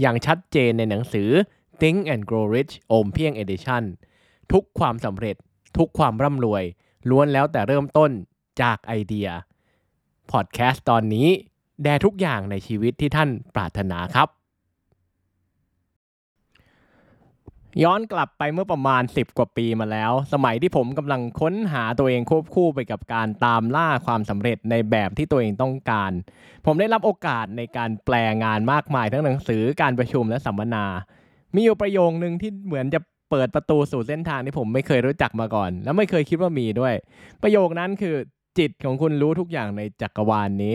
อย่างชัดเจนในหนังสือ Think and Grow Rich โอมเพียง Edition ทุกความสำเร็จ ทุกความร่ำรวย ล้วนแล้วแต่เริ่มต้นจากไอเดีย พอดแคสต์ตอนนี้ แด่ทุกอย่างในชีวิตที่ท่านปรารถนาครับ ย้อนกลับไปเมื่อประมาณ 10 กว่าปีมาแล้ว สมัยที่ผมกำลังค้นหาตัวเองควบคู่ไปกับการตามล่าความสำเร็จในแบบที่ตัวเองต้องการ ผมได้รับโอกาสในการแปลงานมากมายทั้งหนังสือการประชุมและสัมมนา มีอยู่ประโยคนึงที่เหมือนจะเปิดประตูสู่เส้นทางที่ผมไม่เคยรู้จักมาก่อน และไม่เคยคิดว่ามีด้วย ประโยคนั้นคือจิตของคุณรู้ทุกอย่างในจักรวาลนนี้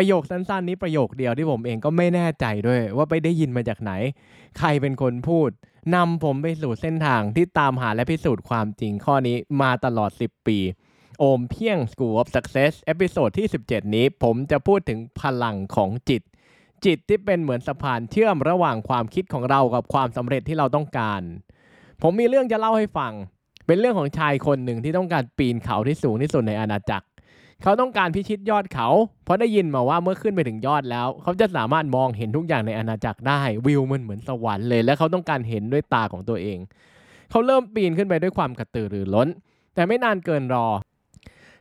ประโยคสั้นๆนี้ประโยคเดียวที่ผมเองก็ไม่แน่ใจด้วย ว่าไปได้ยินมาจากไหน ใครเป็นคนพูดนำผมไปสู่เส้นทางที่ตามหาและพิสูจน์ความจริงข้อนี้มาตลอด 10 ปี โอมเพียง School of Success episode ที่ 17 นี้ผมจะพูดถึงพลังของจิต จิตที่เป็นเหมือนสะพานเชื่อมระหว่างความคิดของเรากับความสำเร็จที่เราต้องการ ผมมีเรื่องจะเล่าให้ฟัง เป็นเรื่องของชายคนหนึ่งที่ต้องการปีนเขาที่สูงที่สุดในอาณาจักร เขาต้องการพิชิตยอดเขา เพราะได้ยินมาว่าเมื่อขึ้นไปถึงยอดแล้ว เขาจะสามารถมองเห็นทุกอย่างในอาณาจักรได้วิวมันเหมือนสวรรค์เลย และเขาต้องการเห็นด้วยตาของตัวเอง เขาเริ่มปีนขึ้นไปด้วยความกระตือรือร้น แต่ไม่นานเกินรอ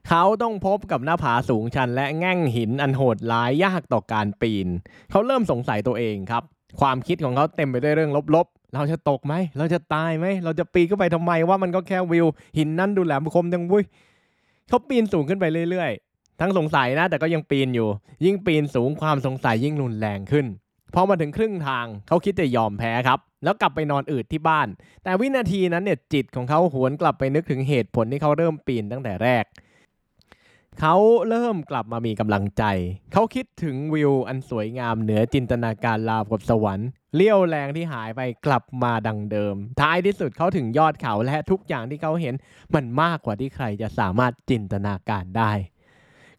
เขาต้องพบกับหน้าผาสูงชัน และแง่งหินอันโหดร้ายยากต่อการปีน เขาเริ่มสงสัยตัวเองครับ ความคิดของเขาเต็มไปด้วยเรื่องลบๆเราจะตกไหม เราจะตายไหม เราจะปีนขึ้นไปทำไมว่ามันก็แค่วิว หินนั่นดูแหลมคมจังวุ้ย เขาปีนสูงขึ้นไปเรื่อยๆ ทั้งสงสัยนะแต่ก็ยังปีนอยู่ ยิ่งปีนสูงความสงสัยยิ่งรุนแรงขึ้นพอมาถึงครึ่งทางเขาคิดจะยอมแพ้ครับ แล้วกลับไปนอนอืดที่บ้าน แต่วินาทีนั้นเนี่ยจิตของเขาหวนกลับไปนึกถึงเหตุผลที่เขาเริ่มปีนตั้งแต่แรก เขาเริ่มกลับมามีกำลังใจ เขาคิดถึงวิวอันสวยงามเหนือจินตนาการราวกับสวรรค์เลี้ยวแรงที่หายไปกลับมาดังเดิม ท้ายที่สุดเขาถึงยอดเขาและทุกอย่างที่เขาเห็นมันมากกว่าที่ใครจะสามารถจินตนาการได้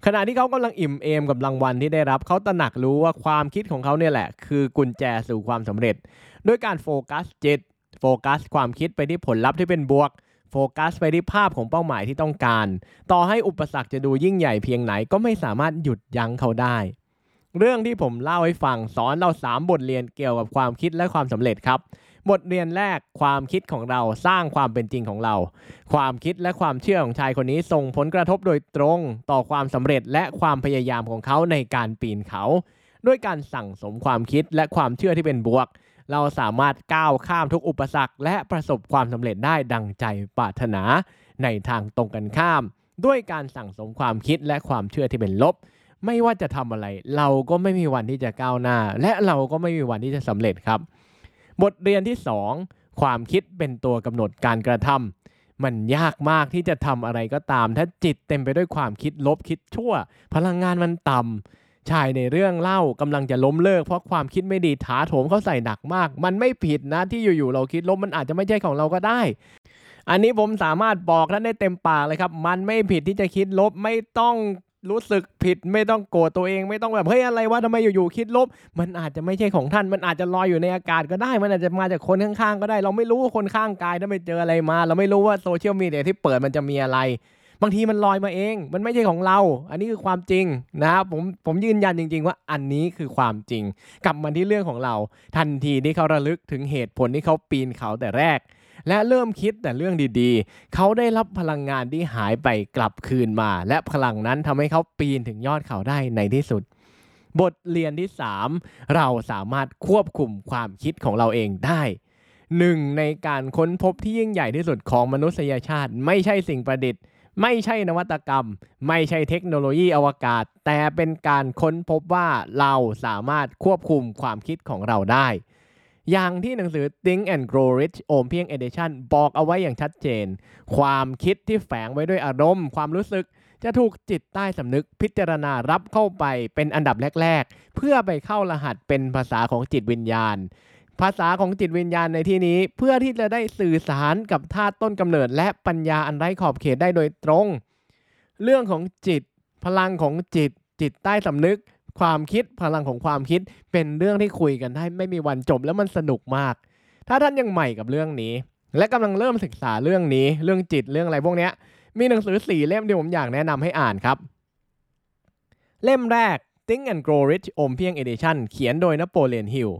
ขณะที่เขากำลังอิ่มเอมกับรางวัลที่ได้รับเขาตระหนักรู้ว่าความคิดของเขาเนี่ยแหละ คือกุญแจสู่ความสำเร็จ ด้วยการโฟกัสจิตโฟกัสความคิดไปที่ผลลัพธ์ที่เป็นบวก โฟกัสไปที่ภาพของเป้าหมายที่ต้องการ ต่อให้อุปสรรคจะดูยิ่งใหญ่เพียงไหนก็ไม่สามารถหยุดยั้งเขาได้ เรื่องที่ผมเล่าให้ฟังสอนเรา 3 บทเรียนเกี่ยวกับความคิดและความสำเร็จครับ บทเรียนแรกความคิดของเราสร้างความเป็นจริงของเรา ความคิดและความเชื่อของชายคนนี้ส่งผลกระทบโดยตรงต่อความสำเร็จและความพยายามของเขาในการปีนเขา ด้วยการสั่งสมความคิดและความเชื่อที่เป็นบวก เราสามารถก้าวข้ามทุกอุปสรรค และประสบความสำเร็จได้ดังใจปรารถนา ในทางตรงกันข้าม ด้วยการสั่งสมความคิดและความเชื่อที่เป็นลบ ไม่ว่าจะทำอะไร เราก็ไม่มีวันที่จะก้าวหน้า และเราก็ไม่มีวันที่จะสำเร็จครับ บทเรียนที่ 2 ความคิดเป็นตัวกำหนดการกระทำมันยากมากที่จะทำอะไรก็ตาม ถ้าจิตเต็มไปด้วยความคิดลบคิดชั่ว พลังงานมันต่ำ ชายในเรื่องเล่ากำลังจะล้มเลิก เพราะความคิดไม่ดีถาโถมเขาใส่หนักมาก มันไม่ผิดนะที่อยู่ๆเราคิดลบมันอาจจะไม่ใช่ของเราก็ได้ อันนี้ผมสามารถบอกท่านได้เต็มปากเลยครับ มันไม่ผิดที่จะคิดลบไม่ต้องรู้สึกผิดไม่ต้องโกรธตัวเองไม่ต้องแบบเฮ้ยอะไรวะทำไมอยู่ๆคิดลบ มันอาจจะไม่ใช่ของท่าน มันอาจจะลอยอยู่ในอากาศก็ได้ มันอาจจะมาจากคนข้างๆก็ได้ เราไม่รู้ว่าคนข้างกายถ้าไปเจออะไรมา เราไม่รู้ว่าโซเชียลมีเดียที่เปิดมันจะมีอะไร บางทีมันลอยมาเอง มันไม่ใช่ของเรา อันนี้คือความจริงนะครับผมผมยืนยันจริง ๆ ว่าอันนี้คือความจริง กลับมาที่เรื่องของเรา ทันทีที่เขาระลึกถึงเหตุผลที่เขาปีนเขาแต่แรก และเริ่มคิดแต่เรื่องดีๆ เขาได้รับพลังงานที่หายไปกลับคืนมา และพลังนั้นทำให้เขาปีนถึงยอดเขาได้ในที่สุดบทเรียนที่ 3 เราสามารถควบคุมความคิดของเราเองได้หนึ่งในการค้นพบที่ยิ่งใหญ่ที่สุดของมนุษยชาติ ไม่ใช่สิ่งประดิษฐ์ ไม่ใช่นวัตกรรม ไม่ใช่เทคโนโลยีอวกาศ แต่เป็นการค้นพบว่าเราสามารถควบคุมความคิดของเราได้ อย่างที่หนังสือ Think and Grow Rich โอมเพียง Edition บอกเอาไว้อย่างชัดเจน ความคิดที่แฝงไว้ด้วยอารมณ์ ความรู้สึกจะถูกจิตใต้สำนึกพิจารณารับเข้าไปเป็นอันดับแรก ๆ เพื่อไปเข้ารหัสเป็นภาษาของจิตวิญญาณ ภาษาของจิตวิญญาณในที่นี้ เพื่อที่จะได้สื่อสารกับธาตุต้นกำเนิด และปัญญาอันไร้ขอบเขตได้โดยตรง เรื่องของจิต พลังของจิต จิตใต้สำนึก ความคิดพลังของความคิด เป็นเรื่องที่คุยกันได้ไม่มีวันจบแล้วมันสนุกมาก ถ้าท่านยังใหม่กับเรื่องนี้ และกำลังเริ่มศึกษาเรื่องนี้ เรื่องจิตเรื่องอะไรพวกนี้มีหนังสือสี่เล่มที่ผมอยากแนะนำให้อ่านครับ เล่มแรก Think and Grow Rich โอมเพียง Edition เขียนโดยนโปเลียนฮิล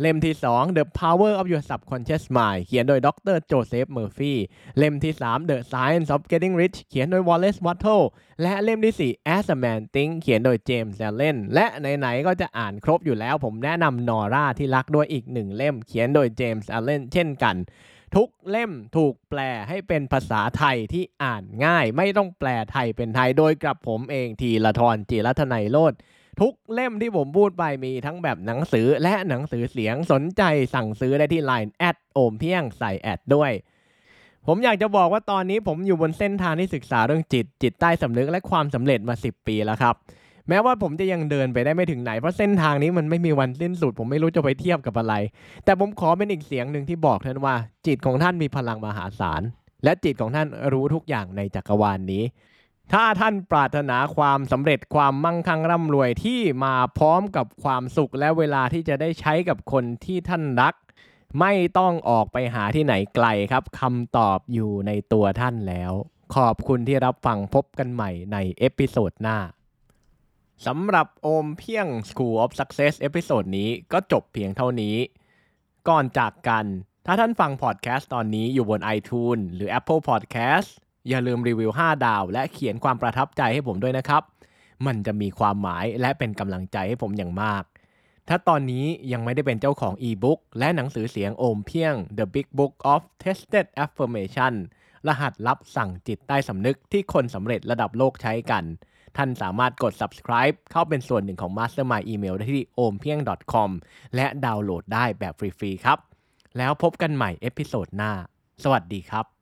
เล่มที่ 2 The Power of Your Subconscious Mind เขียนโดยดรโจเซฟเมอร์ฟีเล่มที่ 3 The Science of Getting Rich เขียนโดย Wallace Wattles และเล่มที่ 4 As a Man Thinketh เขียนโดย James Allen และไหนๆก็จะอ่านครบอยู่แล้ว ผมแนะนำนอร่าที่รักด้วยอีกหนึ่งเล่ม เขียนโดย James Allen เช่นกันทุกเล่มถูกแปลให้เป็นภาษาไทยที่อ่านง่าย ไม่ต้องแปลไทยเป็นไทยโดยกับผมเองทีละทรจิรัตนัยโลด ทุกเล่มที่ผมพูดไปมีทั้งแบบหนังสือและหนังสือเสียงสนใจสั่งซื้อได้ที่ Line แอดโอมเพียงใส่แอดด้วย ผมอยากจะบอกว่าตอนนี้ผมอยู่บนเส้นทางที่ศึกษาเรื่องจิต จิตใต้สำนึกและความสำเร็จมา 10 ปีแล้วครับ แม้ว่าผมจะยังเดินไปได้ไม่ถึงไหน เพราะเส้นทางนี้มันไม่มีวันสิ้นสุด ผมไม่รู้จะไปเทียบกับอะไร แต่ผมขอเป็นอีกเสียงหนึ่งที่บอกท่านว่า จิตของท่านมีพลังมหาศาลและจิตของท่านรู้ทุกอย่างในจักรวาลนี้ ถ้าท่านปรารถนาความสำเร็จความมั่งคั่งร่ำรวยที่มาพร้อมกับความสุขและเวลาที่จะได้ใช้กับคนที่ท่านรัก ไม่ต้องออกไปหาที่ไหนไกลครับคำตอบอยู่ในตัวท่านแล้ว ขอบคุณที่รับฟังพบกันใหม่ใน episode หน้าสำหรับโอมเพียง School of Success episode นี้ก็จบเพียงเท่านี้ ก่อนจากกัน ถ้าท่านฟังพอดแคสต์ตอนนี้อยู่บน iTunes หรือ Apple Podcast อย่าลืมรีวิว 5 ดาว และเขียนความประทับใจให้ผมด้วยนะครับ มันจะมีความหมายและเป็นกำลังใจให้ผมอย่างมาก ถ้าตอนนี้ยังไม่ได้เป็นเจ้าของอีบุ๊กและหนังสือเสียงโอมเพียง The Big Book of Tested Affirmation รหัสลับสั่งจิตใต้สำนึกที่คนสำเร็จระดับโลกใช้กัน ท่านสามารถกด subscribe เข้าเป็นส่วนหนึ่งของ Mastermind Email ได้ที่ ompieng.com และดาวน์โหลดได้แบบฟรีๆครับ แล้วพบกันใหม่ episode หน้า สวัสดีครับ